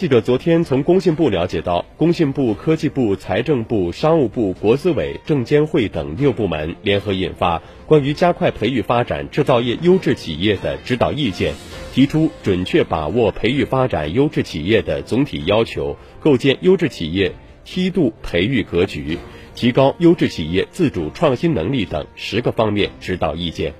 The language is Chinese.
记者昨天从工信部了解到工信部科技部财政部商务部国资委证监会等六部门联合印发关于加快培育发展制造业优质企业的指导意见提出准确把握培育发展优质企业的总体要求构建优质企业梯度培育格局提高优质企业自主创新能力等十个方面指导意见